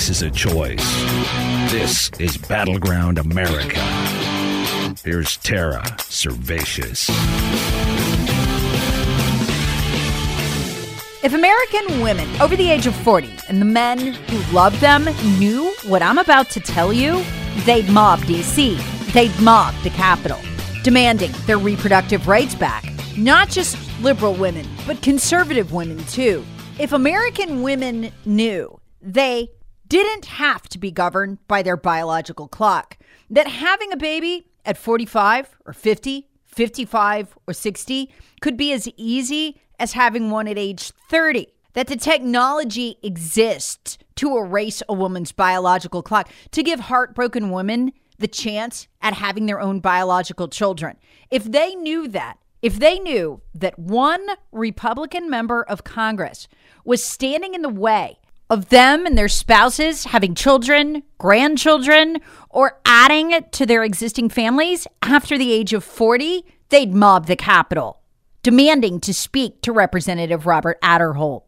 America is a choice. This is Battleground America. Here's Tara Servatius. If American women over the age of 40 and the men who love them knew what I'm about to tell you, they'd mob DC. They'd mob the Capitol, demanding their reproductive rights back. Not just liberal women, but conservative women too. If American women knew they didn't have to be governed by their biological clock, that having a baby at 45 or 50, 55 or 60 could be as easy as having one at age 30. That the technology exists to erase a woman's biological clock, to give heartbroken women the chance at having their own biological children. If they knew that, if they knew that one Republican member of Congress was standing in the way of them and their spouses having children, grandchildren, or adding to their existing families after the age of 40, they'd mob the Capitol, demanding to speak to Representative Robert Aderholt.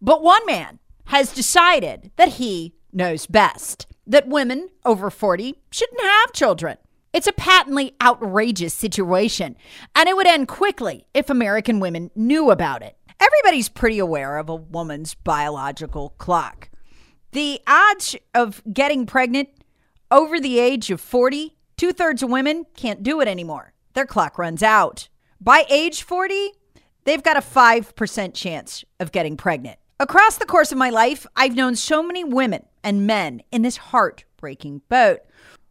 But one man has decided that he knows best that women over 40 shouldn't have children. It's a patently outrageous situation, and it would end quickly if American women knew about it. Everybody's pretty aware of a woman's biological clock. The odds of getting pregnant over the age of 40, two thirds of women can't do it anymore. Their clock runs out. By age 40, they've got a 5% chance of getting pregnant. Across the course of my life, I've known so many women and men in this heartbreaking boat.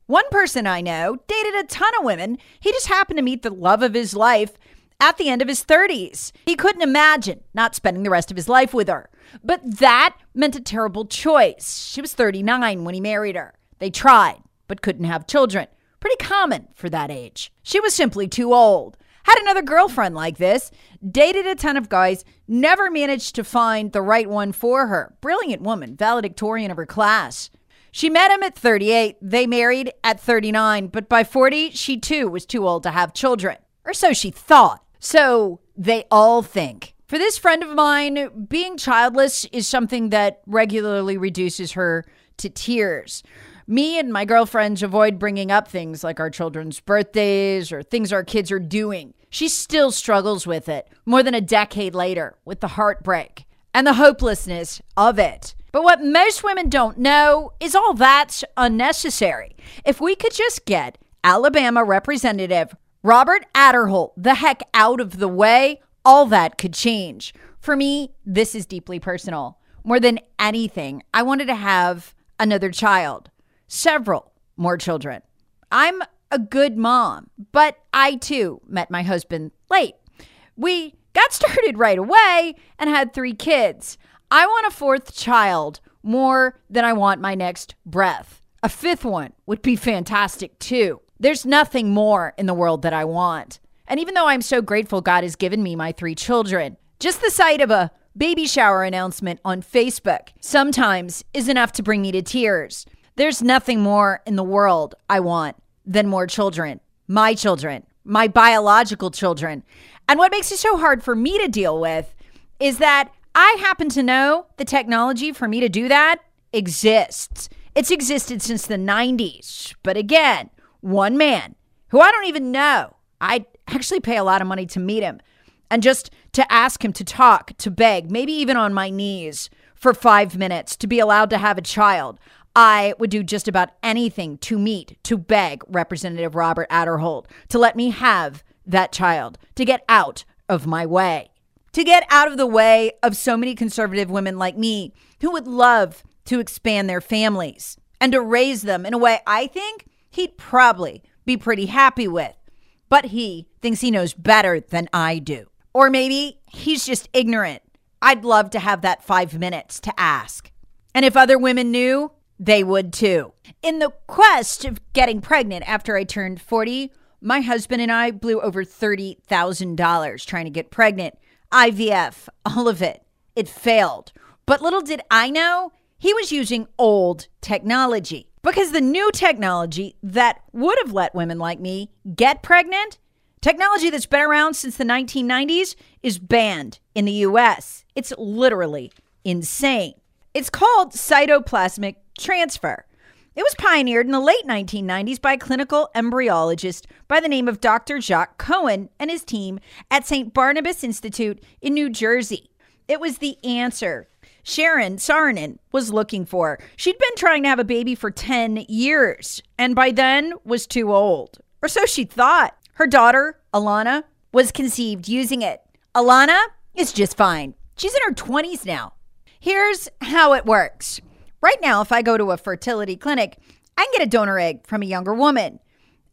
One person I know dated a ton of women. He just happened to meet the love of his life at the end of his 30s. He couldn't imagine not spending the rest of his life with her. But that meant a terrible choice. She was 39 when he married her. They tried, but couldn't have children. Pretty common for that age. She was simply too old. Had another girlfriend like this, dated a ton of guys, never managed to find the right one for her. Brilliant woman, valedictorian of her class. She met him at 38. They married at 39, but by 40, she too was too old to have children. Or so she thought. So they all think. For this friend of mine, being childless is something that regularly reduces her to tears. Me and my girlfriends avoid bringing up things like our children's birthdays or things our kids are doing. She still struggles with it more than a decade later with the heartbreak and the hopelessness of it. But what most women don't know is all that's unnecessary. If we could just get Alabama Representative Robert Aderholt the heck out of the way, all that could change. For me, this is deeply personal. More than anything, I wanted to have another child, several more children. I'm a good mom, but I too met my husband late. We got started right away and had three kids. I want a fourth child more than I want my next breath. A fifth one would be fantastic too. There's nothing more in the world that I want. And even though I'm so grateful God has given me my three children, just the sight of a baby shower announcement on Facebook sometimes is enough to bring me to tears. There's nothing more in the world I want than more children. My children, my biological children. And what makes it so hard for me to deal with is that I happen to know the technology for me to do that exists. It's existed since the 90s. But again, one man who I don't even know, I'd actually pay a lot of money to meet him and just to ask him to talk, to beg, maybe even on my knees for five minutes to be allowed to have a child. I would do just about anything to meet, to beg Representative Robert Aderholt to let me have that child, to get out of my way to get out of the way of so many conservative women like me who would love to expand their families and to raise them in a way I think he'd probably be pretty happy with. But he thinks he knows better than I do. Or maybe he's just ignorant. I'd love to have that five minutes to ask. And if other women knew, they would too. In the quest of getting pregnant after I turned 40, my husband and I blew over $30,000 trying to get pregnant. IVF, all of it. It failed. But little did I know, he was using old technology. Because the new technology that would have let women like me get pregnant, technology that's been around since the 1990s, is banned in the US. It's literally insane. It's called cytoplasmic transfer. It was pioneered in the late 1990s by a clinical embryologist by the name of Dr. Jacques Cohen and his team at St. Barnabas Institute in New Jersey. It was the answer Sharon Saarinen was looking for. She'd been trying to have a baby for 10 years and by then was too old. Or so she thought. Her daughter, Alana, was conceived using it. Alana is just fine. She's in her 20s now. Here's how it works. Right now, if I go to a fertility clinic, I can get a donor egg from a younger woman.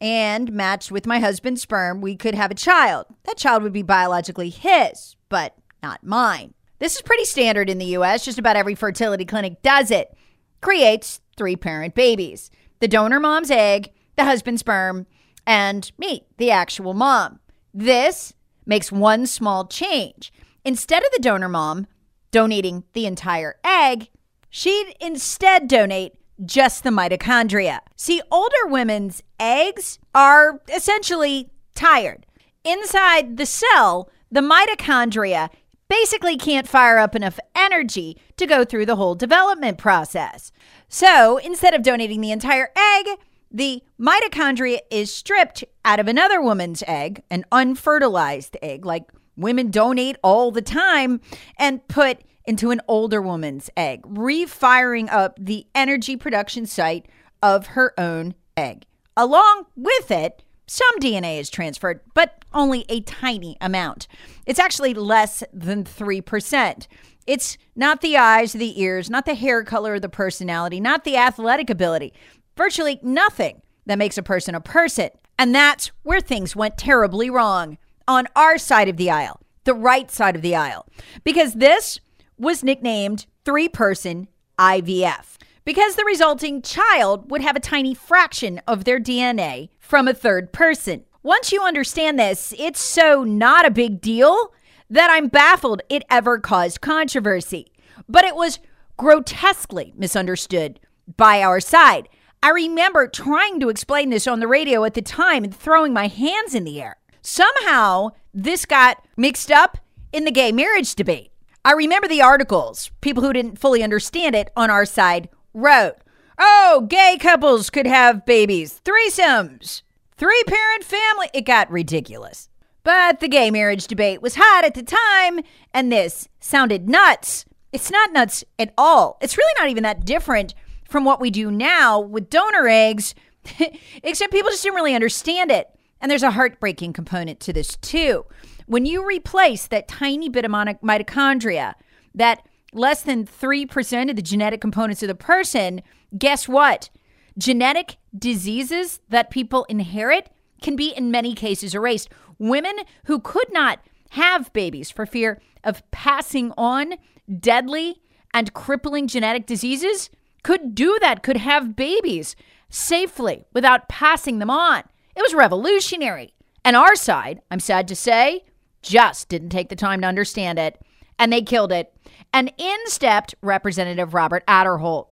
And matched with my husband's sperm, we could have a child. That child would be biologically his, but not mine. This is pretty standard in the US. Just about every fertility clinic does it. Creates three parent babies the donor mom's egg, the husband's sperm, and me, the actual mom. This makes one small change. Instead of the donor mom donating the entire egg, she'd instead donate just the mitochondria. See, older women's eggs are essentially tired. Inside the cell, the mitochondria basically can't fire up enough energy to go through the whole development process. So instead of donating the entire egg, the mitochondria is stripped out of another woman's egg, an unfertilized egg, like women donate all the time, and put into an older woman's egg, refiring up the energy production site of her own egg. Along with it, some DNA is transferred, but only a tiny amount. It's actually less than 3%. It's not the eyes, the ears, not the hair color, the personality, not the athletic ability. Virtually nothing that makes a person a person. And that's where things went terribly wrong on our side of the aisle, the right side of the aisle, because this was nicknamed three person IVF because the resulting child would have a tiny fraction of their DNA from a third person. Once you understand this, it's so not a big deal that I'm baffled it ever caused controversy. But it was grotesquely misunderstood by our side. I remember trying to explain this on the radio at the time and throwing my hands in the air. Somehow, this got mixed up in the gay marriage debate. I remember the articles, people who didn't fully understand it on our side wrote, Oh, gay couples could have babies, threesomes, three parent family. It got ridiculous. But the gay marriage debate was hot at the time, and this sounded nuts. It's not nuts at all. It's really not even that different from what we do now with donor eggs, except people just didn't really understand it. And there's a heartbreaking component to this, too. When you replace that tiny bit of mitochondria, that less than 3% of the genetic components of the person, guess what? Genetic diseases that people inherit can be, in many cases, erased. Women who could not have babies for fear of passing on deadly and crippling genetic diseases could do that, could have babies safely without passing them on. It was revolutionary. And our side, I'm sad to say, just didn't take the time to understand it, and they killed it. And in stepped Representative Robert Aderholt.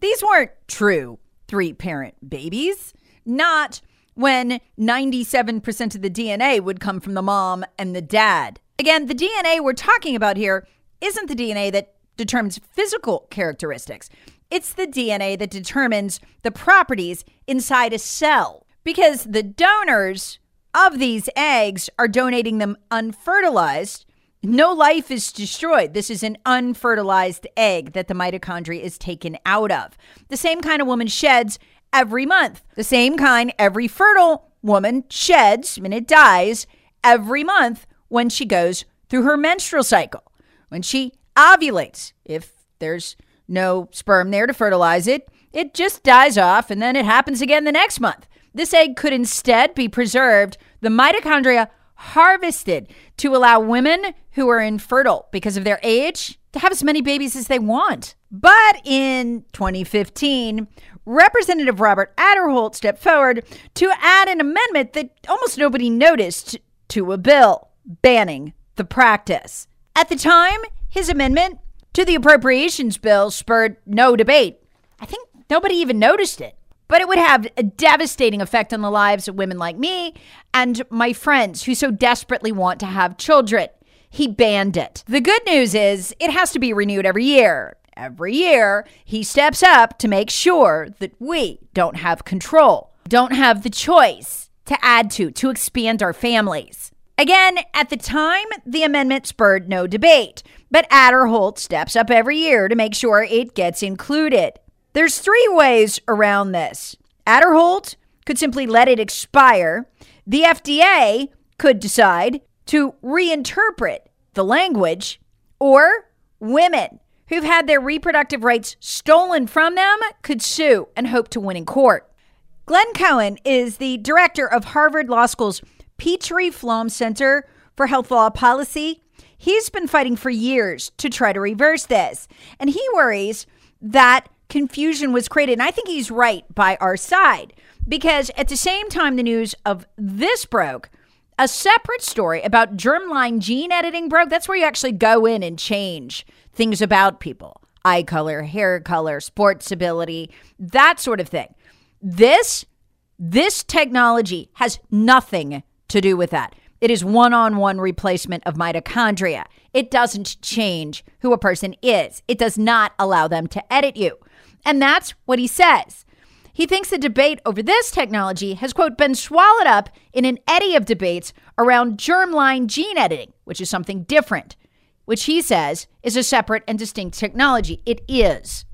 These weren't true three parent babies, not when 97% of the DNA would come from the mom and the dad. Again, the DNA we're talking about here isn't the DNA that determines physical characteristics. It's the DNA that determines the properties inside a cell. Because the donors of these eggs are donating them unfertilized, no life is destroyed. This is an unfertilized egg that the mitochondria is taken out of. The same kind of woman sheds every month. The same kind every fertile woman sheds when it dies every month when she goes through her menstrual cycle. When she ovulates, if there's no sperm there to fertilize it, it just dies off and then it happens again the next month. This egg could instead be preserved, the mitochondria harvested to allow women who are infertile because of their age to have as many babies as they want. But in 2015, Representative Robert Aderholt stepped forward to add an amendment that almost nobody noticed to a bill banning the practice. At the time, his amendment to the appropriations bill spurred no debate. I think nobody even noticed it. But it would have a devastating effect on the lives of women like me and my friends who so desperately want to have children. He banned it. The good news is it has to be renewed every year. Every year, he steps up to make sure that we don't have control, don't have the choice to add to, to expand our families. Again, at the time, the amendment spurred no debate, but Aderholt steps up every year to make sure it gets included. There's three ways around this. Aderholt could simply let it expire. The FDA could decide to reinterpret the language, or women who've had their reproductive rights stolen from them could sue and hope to win in court. Glenn Cohen is the director of Harvard Law School's Petrie Flom Center for Health Law Policy. He's been fighting for years to try to reverse this, and he worries that confusion was created. And I think he's right by our side because at the same time the news of this broke, a separate story about germline gene editing broke. That's where you actually go in and change things about people eye color, hair color, sports ability, that sort of thing. This this technology has nothing to do with that. It is one on one replacement of mitochondria. It doesn't change who a person is, it does not allow them to edit you. And that's what he says. He thinks the debate over this technology has, quote, been swallowed up in an eddy of debates around germline gene editing, which is something different, which he says is a separate and distinct technology. It is.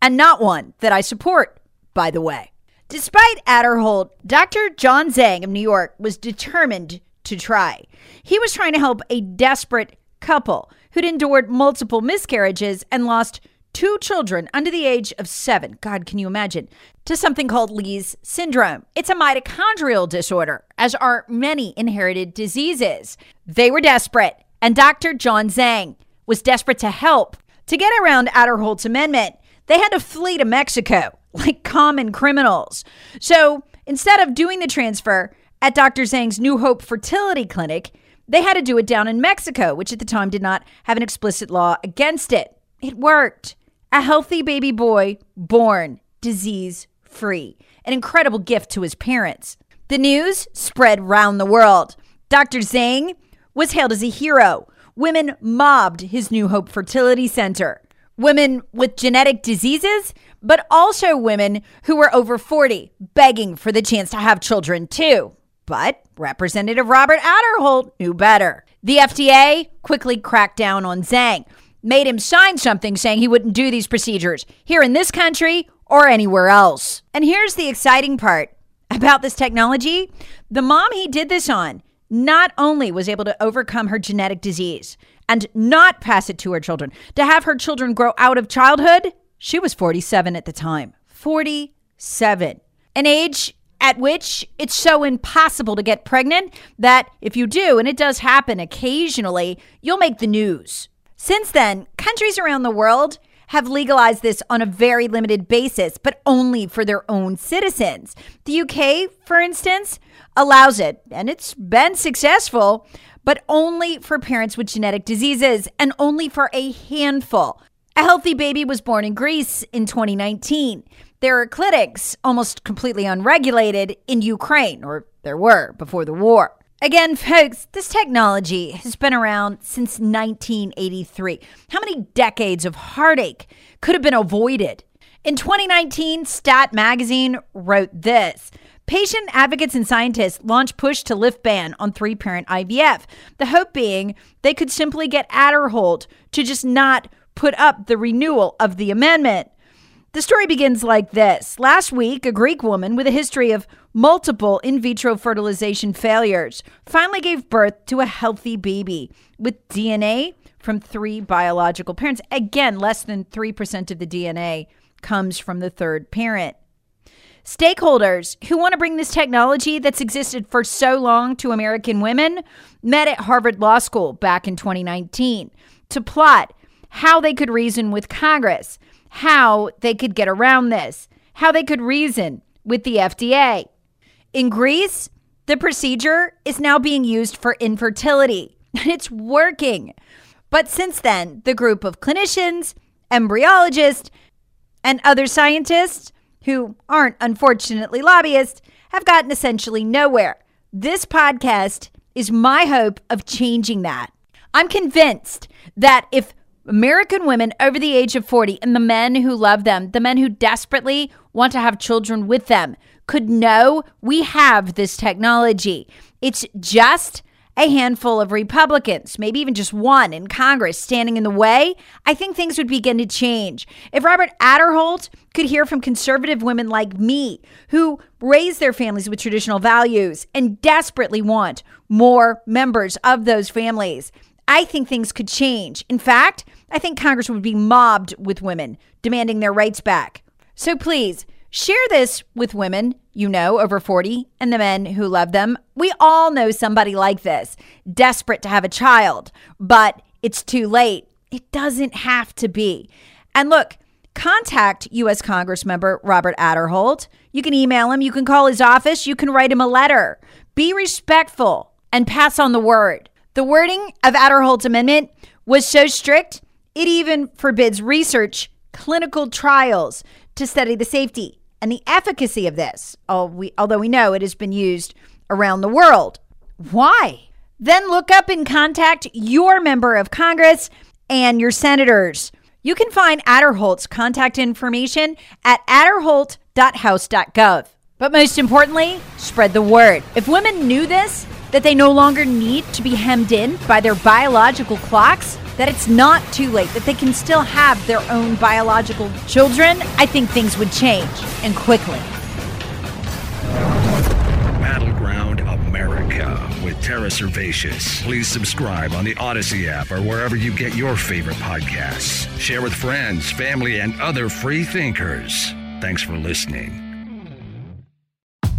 And not one that I support, by the way. Despite Aderholt, Dr. John Zhang of New York was determined to try. He was trying to help a desperate couple who'd endured multiple miscarriages and lost two children under the age of seven, God, can you imagine, to something called Leigh syndrome. It's a mitochondrial disorder, as are many inherited diseases. They were desperate, and Dr. John Zhang was desperate to help. To get around Aderholt's amendment, they had to flee to Mexico like common criminals. So instead of doing the transfer at Dr. Zhang's New Hope Fertility Clinic, they had to do it down in Mexico, which at the time did not have an explicit law against it. It worked a healthy baby boy born disease free, an incredible gift to his parents. The news spread round the world. Dr. Zhang was hailed as a hero. Women mobbed his New Hope Fertility Center. Women with genetic diseases, but also women who were over 40 begging for the chance to have children too. But Representative Robert Aderholt knew better. The FDA quickly cracked down on Zhang, made him sign something saying he wouldn't do these procedures here in this country or anywhere else. And here's the exciting part about this technology the mom he did this on not only was able to overcome her genetic disease and not pass it to her children, to have her children grow out of childhood, she was 47 at the time. 47. An age at which it's so impossible to get pregnant that if you do, and it does happen occasionally, you'll make the news. Since then, countries around the world have legalized this on a very limited basis, but only for their own citizens. The UK, for instance, allows it, and it's been successful, but only for parents with genetic diseases and only for a handful. A healthy baby was born in Greece in 2019. There are clinics almost completely unregulated in Ukraine, or there were before the war. Again, folks, this technology has been around since 1983. How many decades of heartache could have been avoided? In 2019, Stat Magazine wrote this Patient advocates and scientists launched push to lift ban on three parent IVF. The hope being they could simply get Aderholt to just not put up the renewal of the amendment. The story begins like this. Last week, a Greek woman with a history of multiple in vitro fertilization failures finally gave birth to a healthy baby with DNA from three biological parents. Again, less than 3% of the DNA comes from the third parent. Stakeholders who want to bring this technology that's existed for so long to American women met at Harvard Law School back in 2019 to plot how they could reason with Congress, how they could get around this, how they could reason with the FDA. In Greece, the procedure is now being used for infertility, and it's working. But since then, the group of clinicians, embryologists, and other scientists who aren't unfortunately lobbyists have gotten essentially nowhere. This podcast is my hope of changing that. I'm convinced that if American women over the age of 40 and the men who love them, the men who desperately want to have children with them, could know we have this technology. It's just a handful of Republicans, maybe even just one in Congress standing in the way, I think things would begin to change. If Robert Aderholt could hear from conservative women like me who raise their families with traditional values and desperately want more members of those families, I think things could change. In fact, I think Congress would be mobbed with women demanding their rights back. So please, Share this with women you know over 40 and the men who love them. We all know somebody like this, desperate to have a child, but it's too late. It doesn't have to be. And look, contact U.S. Congressmember Robert Aderholt. You can email him, you can call his office, you can write him a letter. Be respectful and pass on the word. The wording of Aderholt's amendment was so strict, it even forbids research, clinical trials to study the safety and the efficacy of this, although we know it has been used around the world. Why? Then look up and contact your member of Congress and your senators. You can find Aderholt's contact information at aderholt.house.gov. But most importantly, spread the word. If women knew this, that they no longer need to be hemmed in by their biological clocks, that it's not too late, that they can still have their own biological children, I think things would change and quickly. Battleground America with Tara Servatius. Please subscribe on the Audacy app or wherever you get your favorite podcasts. Share with friends, family, and other free thinkers. Thanks for listening.